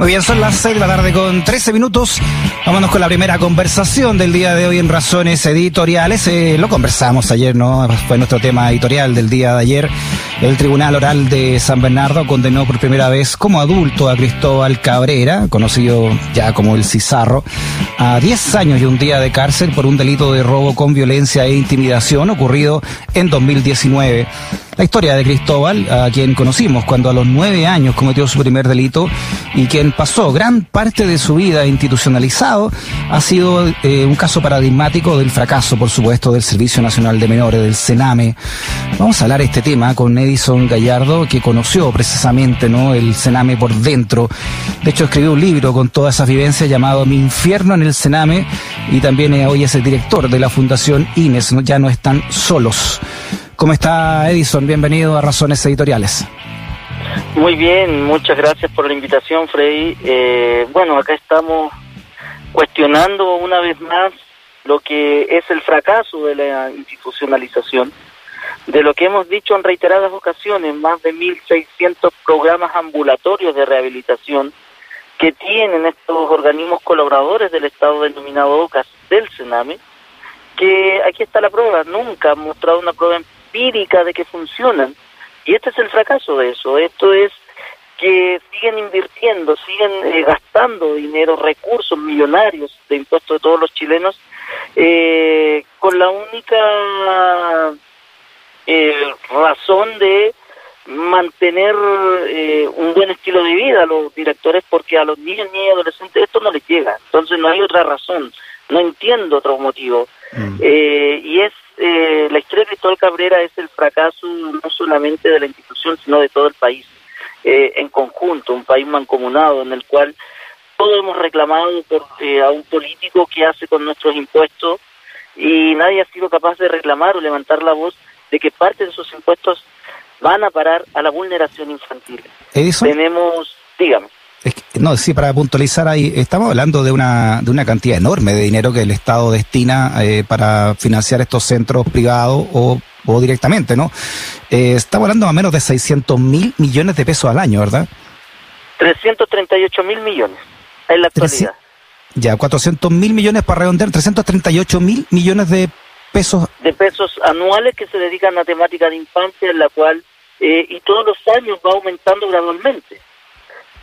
Muy bien, son las 6 de la tarde con 13 minutos. Vámonos con la primera conversación del día de hoy en Razones Editoriales. Eh, lo conversamos ayer, ¿no? Fue nuestro tema editorial del día de ayer. El Tribunal Oral de San Bernardo condenó por primera vez como adulto a Cristóbal Cabrera, conocido ya como el Cizarro, a 10 años y un día de cárcel por un delito de robo con violencia e intimidación ocurrido en 2019. La historia de Cristóbal, a quien conocimos cuando a los nueve años cometió su primer delito y quien pasó gran parte de su vida institucionalizado, ha sido eh, un caso paradigmático del fracaso, por supuesto, del Servicio Nacional de Menores, del CENAME. Vamos a hablar de este tema con Edison Gallardo, que conoció precisamente el CENAME por dentro. De hecho, escribió un libro con todas esas vivencias llamado Mi infierno en el CENAME y también eh, hoy es el director de la Fundación INES, ya no están solos. ¿Cómo está Edison? Bienvenido a Razones Editoriales. Muy bien, muchas gracias por la invitación, Freddy. Eh, bueno, acá estamos cuestionando una vez más lo que es el fracaso de la institucionalización, de lo que hemos dicho en reiteradas ocasiones, más de 1.600 programas ambulatorios de rehabilitación que tienen estos organismos colaboradores del Estado denominado OCAS del Sename, que aquí está la prueba, nunca han mostrado una prueba empírica de que funcionan. Y este es el fracaso de eso. Esto es que siguen invirtiendo, siguen eh, gastando dinero, recursos millonarios de impuestos de todos los chilenos, eh, con la única eh, razón de mantener un buen estilo de vida a los directores, porque a los niños y adolescentes esto no les llega. Entonces no hay otra razón, no entiendo otro motivo. Mm. y es eh, la Cristóbal Cabrera es el fracaso no solamente de la institución, sino de todo el país eh, en conjunto, un país mancomunado en el cual todos hemos reclamado por, eh, a un político que hace con nuestros impuestos y nadie ha sido capaz de reclamar o levantar la voz de que parte de esos impuestos van a parar a la vulneración infantil. Tenemos, dígame no, sí, para puntualizar ahí, estamos hablando de una, de una cantidad enorme de dinero que el Estado destina eh, para financiar estos centros privados o, o directamente, ¿no? Eh, estamos hablando más o menos de 600 mil millones de pesos al año, ¿verdad? 338 mil millones en la actualidad. Ya, 400 mil millones para redondear, 338 mil millones de pesos. De pesos anuales que se dedican a temática de infancia, en la cual, eh, y todos los años va aumentando gradualmente.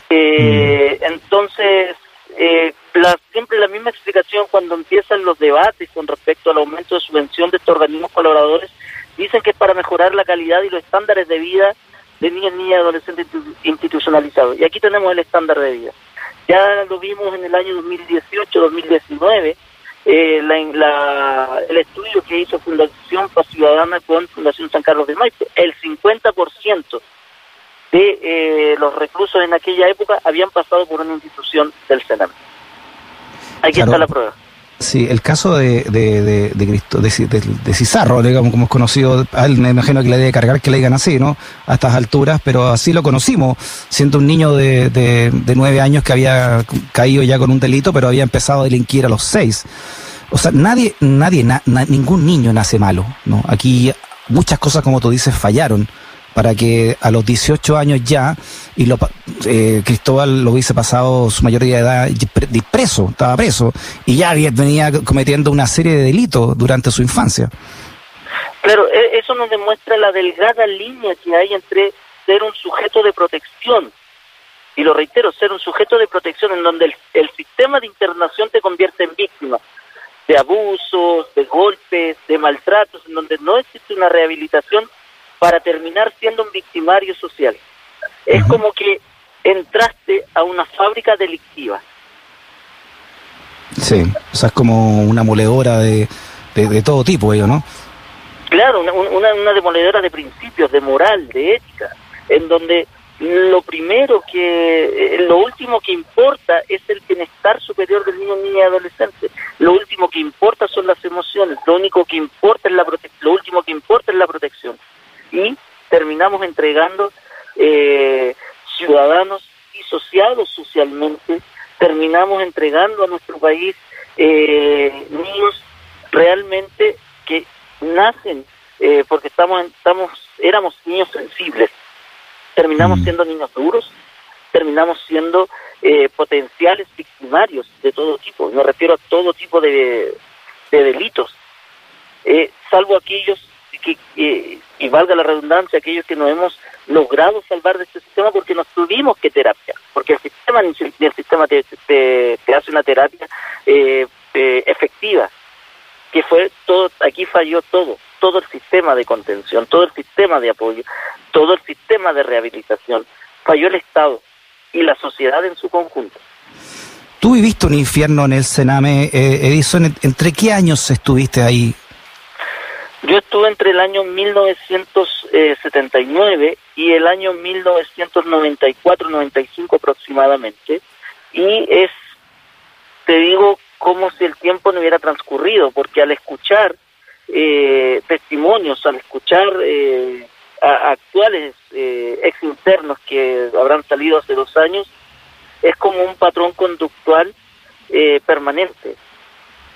Eh, entonces, eh, la, siempre la misma explicación cuando empiezan los debates con respecto al aumento de subvención de estos organismos colaboradores, dicen que es para mejorar la calidad y los estándares de vida de niñas, niñas y adolescentes institucionalizados. Y aquí tenemos el estándar de vida. Ya lo vimos en el año 2018-2019, eh, la, el estudio que hizo Fundación Paz Ciudadana con Fundación San Carlos de Maipo, el 50% de eh, los reclusos en aquella época habían pasado por una institución del Senado. Aquí está la prueba. Sí, el caso de, de, de, de, de, Cizarro, digamos, como es conocido, a él me imagino que le debe cargar que le digan así, ¿no? A estas alturas, pero así lo conocimos, siendo un niño de, de, nueve años que había caído ya con un delito, pero había empezado a delinquir a los seis. O sea, nadie, nadie, ningún niño nace malo, ¿no? Aquí muchas cosas, como tú dices, fallaron para que a los 18 años ya, y lo, eh, Cristóbal lo hubiese pasado su mayoría de edad preso, estaba preso, y ya venía cometiendo una serie de delitos durante su infancia. Claro, e, eso nos demuestra la delgada línea que hay entre ser un sujeto de protección, y lo reitero, ser un sujeto de protección en donde el, el sistema de internación te convierte en víctima de abusos, de golpes, de maltratos, en donde no existe una rehabilitación para terminar siendo un victimario social. Es como que entraste a una fábrica delictiva. Sí, o sea, es como una moledora de, de, todo tipo, ello, ¿no? Claro, una, una, demoledora de principios, de moral, de ética, en donde lo primero que, eh, lo último que importa es el bienestar superior del niño, niña y adolescente. Lo último que importa son las emociones, lo único que importa es la lo último que importa es la protección y terminamos entregando eh, ciudadanos disociados socialmente, terminamos entregando a nuestro país eh, niños realmente que nacen eh, porque estamos, estamos, éramos niños sensibles, terminamos mm. siendo niños duros, terminamos siendo eh, potenciales victimarios de todo tipo. Me refiero a todo tipo de, delitos, eh, salvo aquellos que, y valga la redundancia, aquellos que nos hemos logrado salvar de este sistema porque nos tuvimos que terapia, porque el sistema el sistema te, te, hace una terapia eh, efectiva, que fue todo, aquí falló todo, todo el sistema de contención, todo el sistema de apoyo, todo el sistema de rehabilitación, falló el Estado y la sociedad en su conjunto. Tú viviste un infierno en el Sename, eh, Edison, ¿entre qué años estuviste ahí? Yo estuve entre el año 1979 y el año 1994-95 aproximadamente, y es, te digo, como si el tiempo no hubiera transcurrido, porque al escuchar eh, testimonios, al escuchar eh, a, actuales eh, ex internos que habrán salido hace dos años, es como un patrón conductual eh, permanente.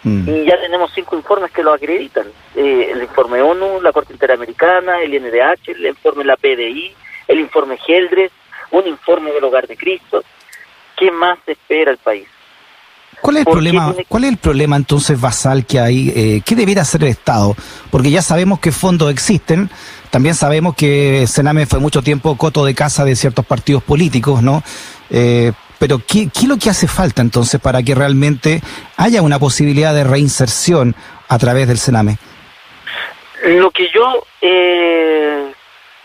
Mm. Y ya tenemos cinco informes que lo acreditan. Eh, el informe ONU, la Corte Interamericana, el INDH, el informe de la PDI, el informe Geldres, un informe del Hogar de Cristo. ¿Qué más espera el país? ¿Cuál es el problema? ¿Cuál es el problema entonces basal que hay? Eh, ¿Qué debiera hacer el Estado? Porque ya sabemos que fondos existen, también sabemos que Sename fue mucho tiempo coto de casa de ciertos partidos políticos, ¿no? Eh, pero ¿qué, ¿qué, es lo que hace falta entonces para que realmente haya una posibilidad de reinserción a través del Sename? Lo que yo eh,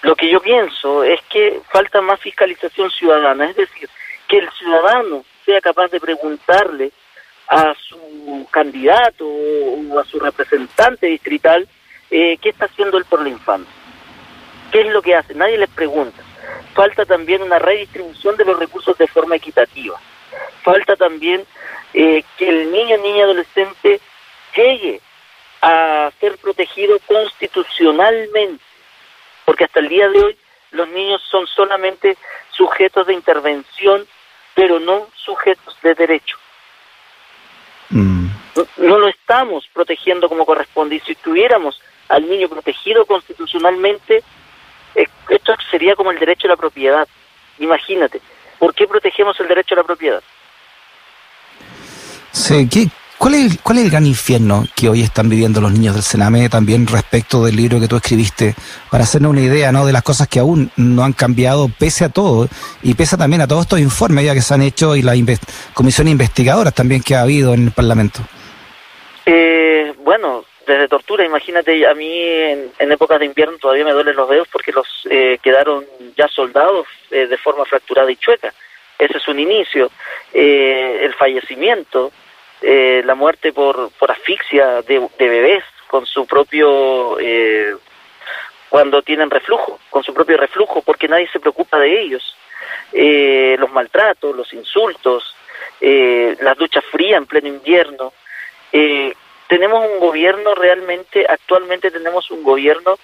lo que yo pienso es que falta más fiscalización ciudadana, es decir, que el ciudadano sea capaz de preguntarle a su candidato o a su representante distrital eh, qué está haciendo él por la infancia. ¿Qué es lo que hace? Nadie les pregunta. Falta también una redistribución de los recursos de forma equitativa. Falta también eh, que el niño, niña, adolescente llegue a ser protegido constitucionalmente, porque hasta el día de hoy los niños son solamente sujetos de intervención, pero no sujetos de derecho. Mm. No, lo estamos protegiendo como corresponde. Y si tuviéramos al niño protegido constitucionalmente, esto sería como el derecho a la propiedad. Imagínate, ¿por qué protegemos el derecho a la propiedad? Sí, ¿qué, cuál, es, ¿cuál es el gran infierno que hoy están viviendo los niños del Sename también respecto del libro que tú escribiste? Para hacernos una idea ¿no? de las cosas que aún no han cambiado pese a todo y pese también a todos estos informes ya que se han hecho y las comisiones investigadoras también que ha habido en el Parlamento. Eh, bueno, desde tortura, imagínate, a mí en, épocas de invierno todavía me duelen los dedos porque los eh, quedaron ya soldados eh, de forma fracturada y chueca. Ese es un inicio. Eh, el fallecimiento, la muerte por, por asfixia de, bebés con su propio, cuando tienen reflujo, con su propio reflujo, porque nadie se preocupa de ellos. los maltratos, los insultos, las duchas frías en pleno invierno. Eh, tenemos un gobierno realmente, actualmente tenemos un gobierno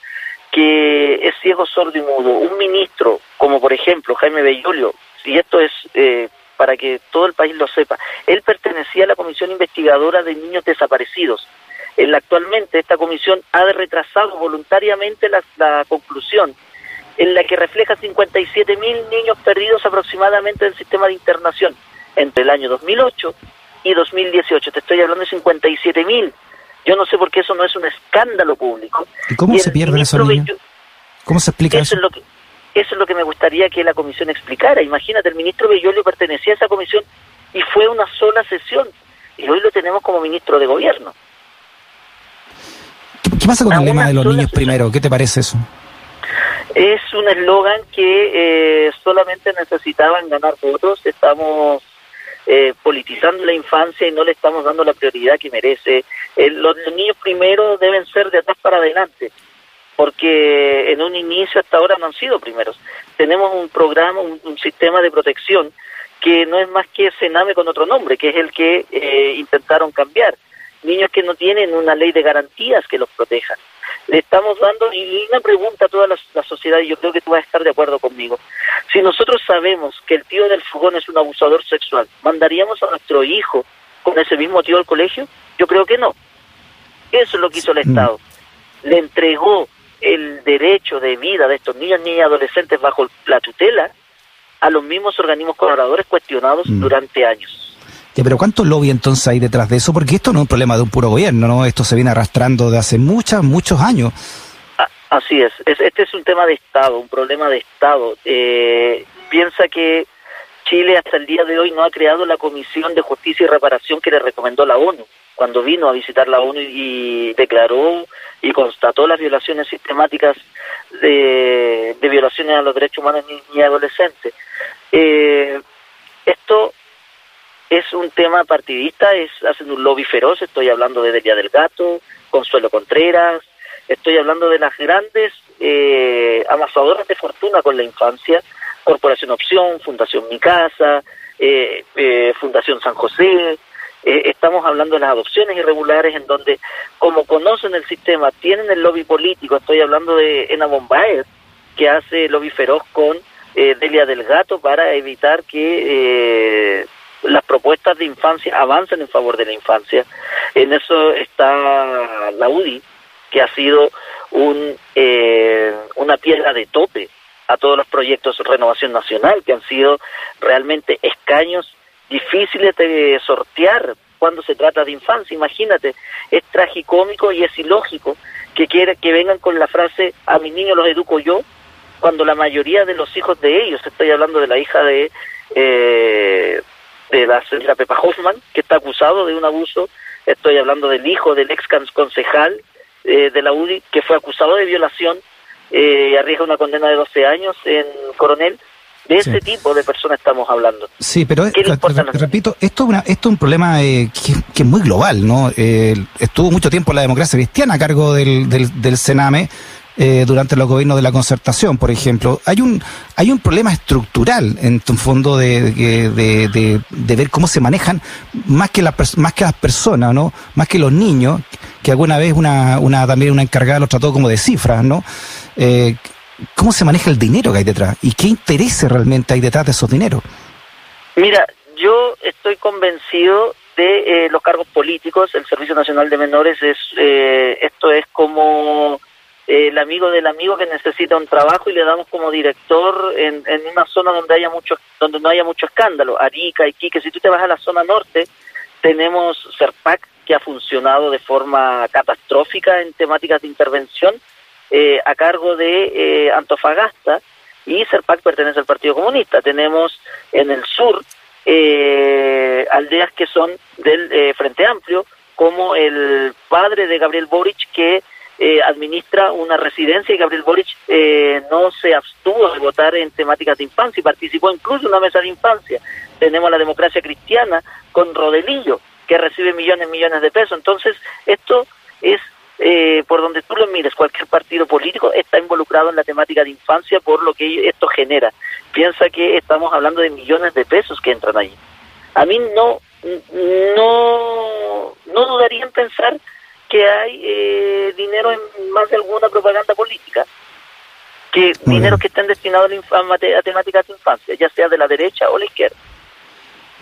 que es ciego, sordo y mudo. Un ministro, como por ejemplo Jaime Bellolio, y esto es eh, para que todo el país lo sepa, él pertenecía a la Comisión Investigadora de Niños Desaparecidos. El, actualmente esta comisión ha retrasado voluntariamente la, la conclusión en la que refleja 57 mil niños perdidos aproximadamente del sistema de internación entre el año 2008 y 2018. Te estoy hablando de 57 mil. Yo no sé por qué eso no es un escándalo público. ¿Y cómo se pierden esos niños? ¿Cómo se explica eso? Es lo que, eso es lo que me gustaría que la comisión explicara. Imagínate, el ministro Bellolio pertenecía a esa comisión y fue una sola sesión. Y hoy lo tenemos como ministro de gobierno. ¿Qué, pasa con el lema de los niños primero? ¿Qué te parece eso? Es un eslogan que eh, solamente necesitaban ganar votos. Estamos eh, politizando la infancia y no le estamos dando la prioridad que merece. Eh, los, niños primero deben ser de atrás para adelante, porque en un inicio hasta ahora no han sido primeros. Tenemos un programa, un, sistema de protección que no es más que Sename con otro nombre, que es el que eh, intentaron cambiar. Niños que no tienen una ley de garantías que los protejan le estamos dando, y una pregunta a toda la, sociedad, y yo creo que tú vas a estar de acuerdo conmigo. Si nosotros sabemos que el tío del fogón es un abusador sexual, ¿mandaríamos a nuestro hijo con ese mismo tío al colegio? Yo creo que no. Eso es lo que hizo el Estado. Le entregó el derecho de vida de estos niños, niñas y adolescentes bajo la tutela a los mismos organismos colaboradores cuestionados mm. durante años. Pero ¿cuánto lobby entonces hay detrás de eso? Porque esto no es un problema de un puro gobierno, ¿no? Esto se viene arrastrando de hace muchos, muchos años. Ah, así es. este es un tema de Estado, un problema de Estado. Eh, piensa que Chile hasta el día de hoy no ha creado la Comisión de Justicia y Reparación que le recomendó la ONU cuando vino a visitar la ONU y declaró y constató las violaciones sistemáticas de, violaciones a los derechos humanos y adolescentes. Eh, esto es un tema partidista, es hacen un lobby feroz, estoy hablando de Delia del Gato, Consuelo Contreras, estoy hablando de las grandes eh, amasadoras de fortuna con la infancia, Corporación Opción, Fundación Mi Casa, eh, eh, Fundación San José. Eh, estamos hablando de las adopciones irregulares en donde, como conocen el sistema, tienen el lobby político. Estoy hablando de Ena Bombaer, que hace lobby feroz con Delia del Gato para evitar que las propuestas de infancia avancen en favor de la infancia. En eso está la UDI, que ha sido un, una piedra de tope a todos los proyectos renovación nacional, que han sido realmente escaños difíciles de sortear cuando se trata de infancia. Imagínate, es tragicómico y es ilógico que, quiera, que vengan con la frase a mis niños los educo yo, cuando la mayoría de los hijos de ellos, estoy hablando de la hija de, eh, de la señora Pepa Hoffman, que está acusado de un abuso, estoy hablando del hijo del ex concejal eh, de la UDI, que fue acusado de violación eh, arriesga una condena de 12 años en Coronel. De ese tipo de personas estamos hablando. Sí, pero repito, esto, una, esto es un problema eh, que, es muy global, ¿no? Eh, estuvo mucho tiempo la democracia cristiana a cargo del, del, del Sename, eh, durante los gobiernos de la concertación, por ejemplo. Hay un hay un problema estructural en un fondo de, de, de, ver cómo se manejan más que la, más que las personas, ¿no? Más que los niños, que alguna vez una, una también una encargada los trató como de cifras, ¿no? Eh, ¿Cómo se maneja el dinero que hay detrás? ¿Y qué intereses realmente hay detrás de esos dineros? Mira, yo estoy convencido de eh, los cargos políticos. El Servicio Nacional de Menores es eh, esto es como el amigo del amigo que necesita un trabajo y le damos como director en, en una zona donde haya mucho donde no haya mucho escándalo. Arica, Iquique. Si tú te vas a la zona norte, tenemos CERPAC que ha funcionado de forma catastrófica en temáticas de intervención eh, a cargo de eh, Antofagasta y Serpac pertenece al Partido Comunista. Tenemos en el sur eh, aldeas que son del Frente Amplio, como el padre de Gabriel Boric que administra una residencia y Gabriel Boric no se abstuvo de votar en temáticas de infancia y participó incluso en una mesa de infancia. Tenemos la democracia cristiana con Rodelillo, que recibe millones y millones de pesos. Entonces, esto es eh, por donde tú lo mires, cualquier partido político está involucrado en la temática de infancia por lo que esto genera. Piensa que estamos hablando de millones de pesos que entran ahí. A mí no, no, no dudaría en pensar que hay eh, dinero en más de alguna propaganda política, que dinero que estén destinados a, a temáticas de infancia, ya sea de la derecha o la izquierda.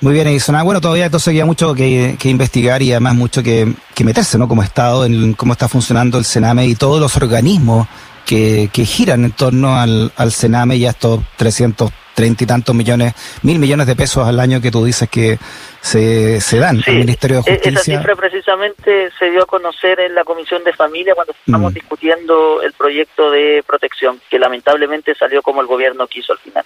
Muy bien, Edison. Ah, bueno, todavía entonces había mucho que, investigar y además mucho que, meterse, ¿no? Como Estado, en cómo está funcionando el Sename y todos los organismos que, giran en torno al, al Sename y a estos 330 y tantos millones, mil millones de pesos al año que tú dices que se, se dan al Ministerio de e-, Justicia. Esa cifra precisamente se dio a conocer en la Comisión de Familia cuando mm. discutiendo el proyecto de protección, que lamentablemente salió como el gobierno quiso al final.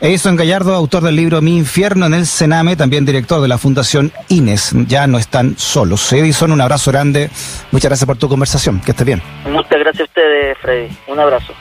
Edison Gallardo, autor del libro Mi infierno en el Sename, también director de la Fundación Ines. Ya no están solos. Edison, un abrazo grande. Muchas gracias por tu conversación. Que estés bien. Muchas gracias a ustedes, Freddy. Un abrazo.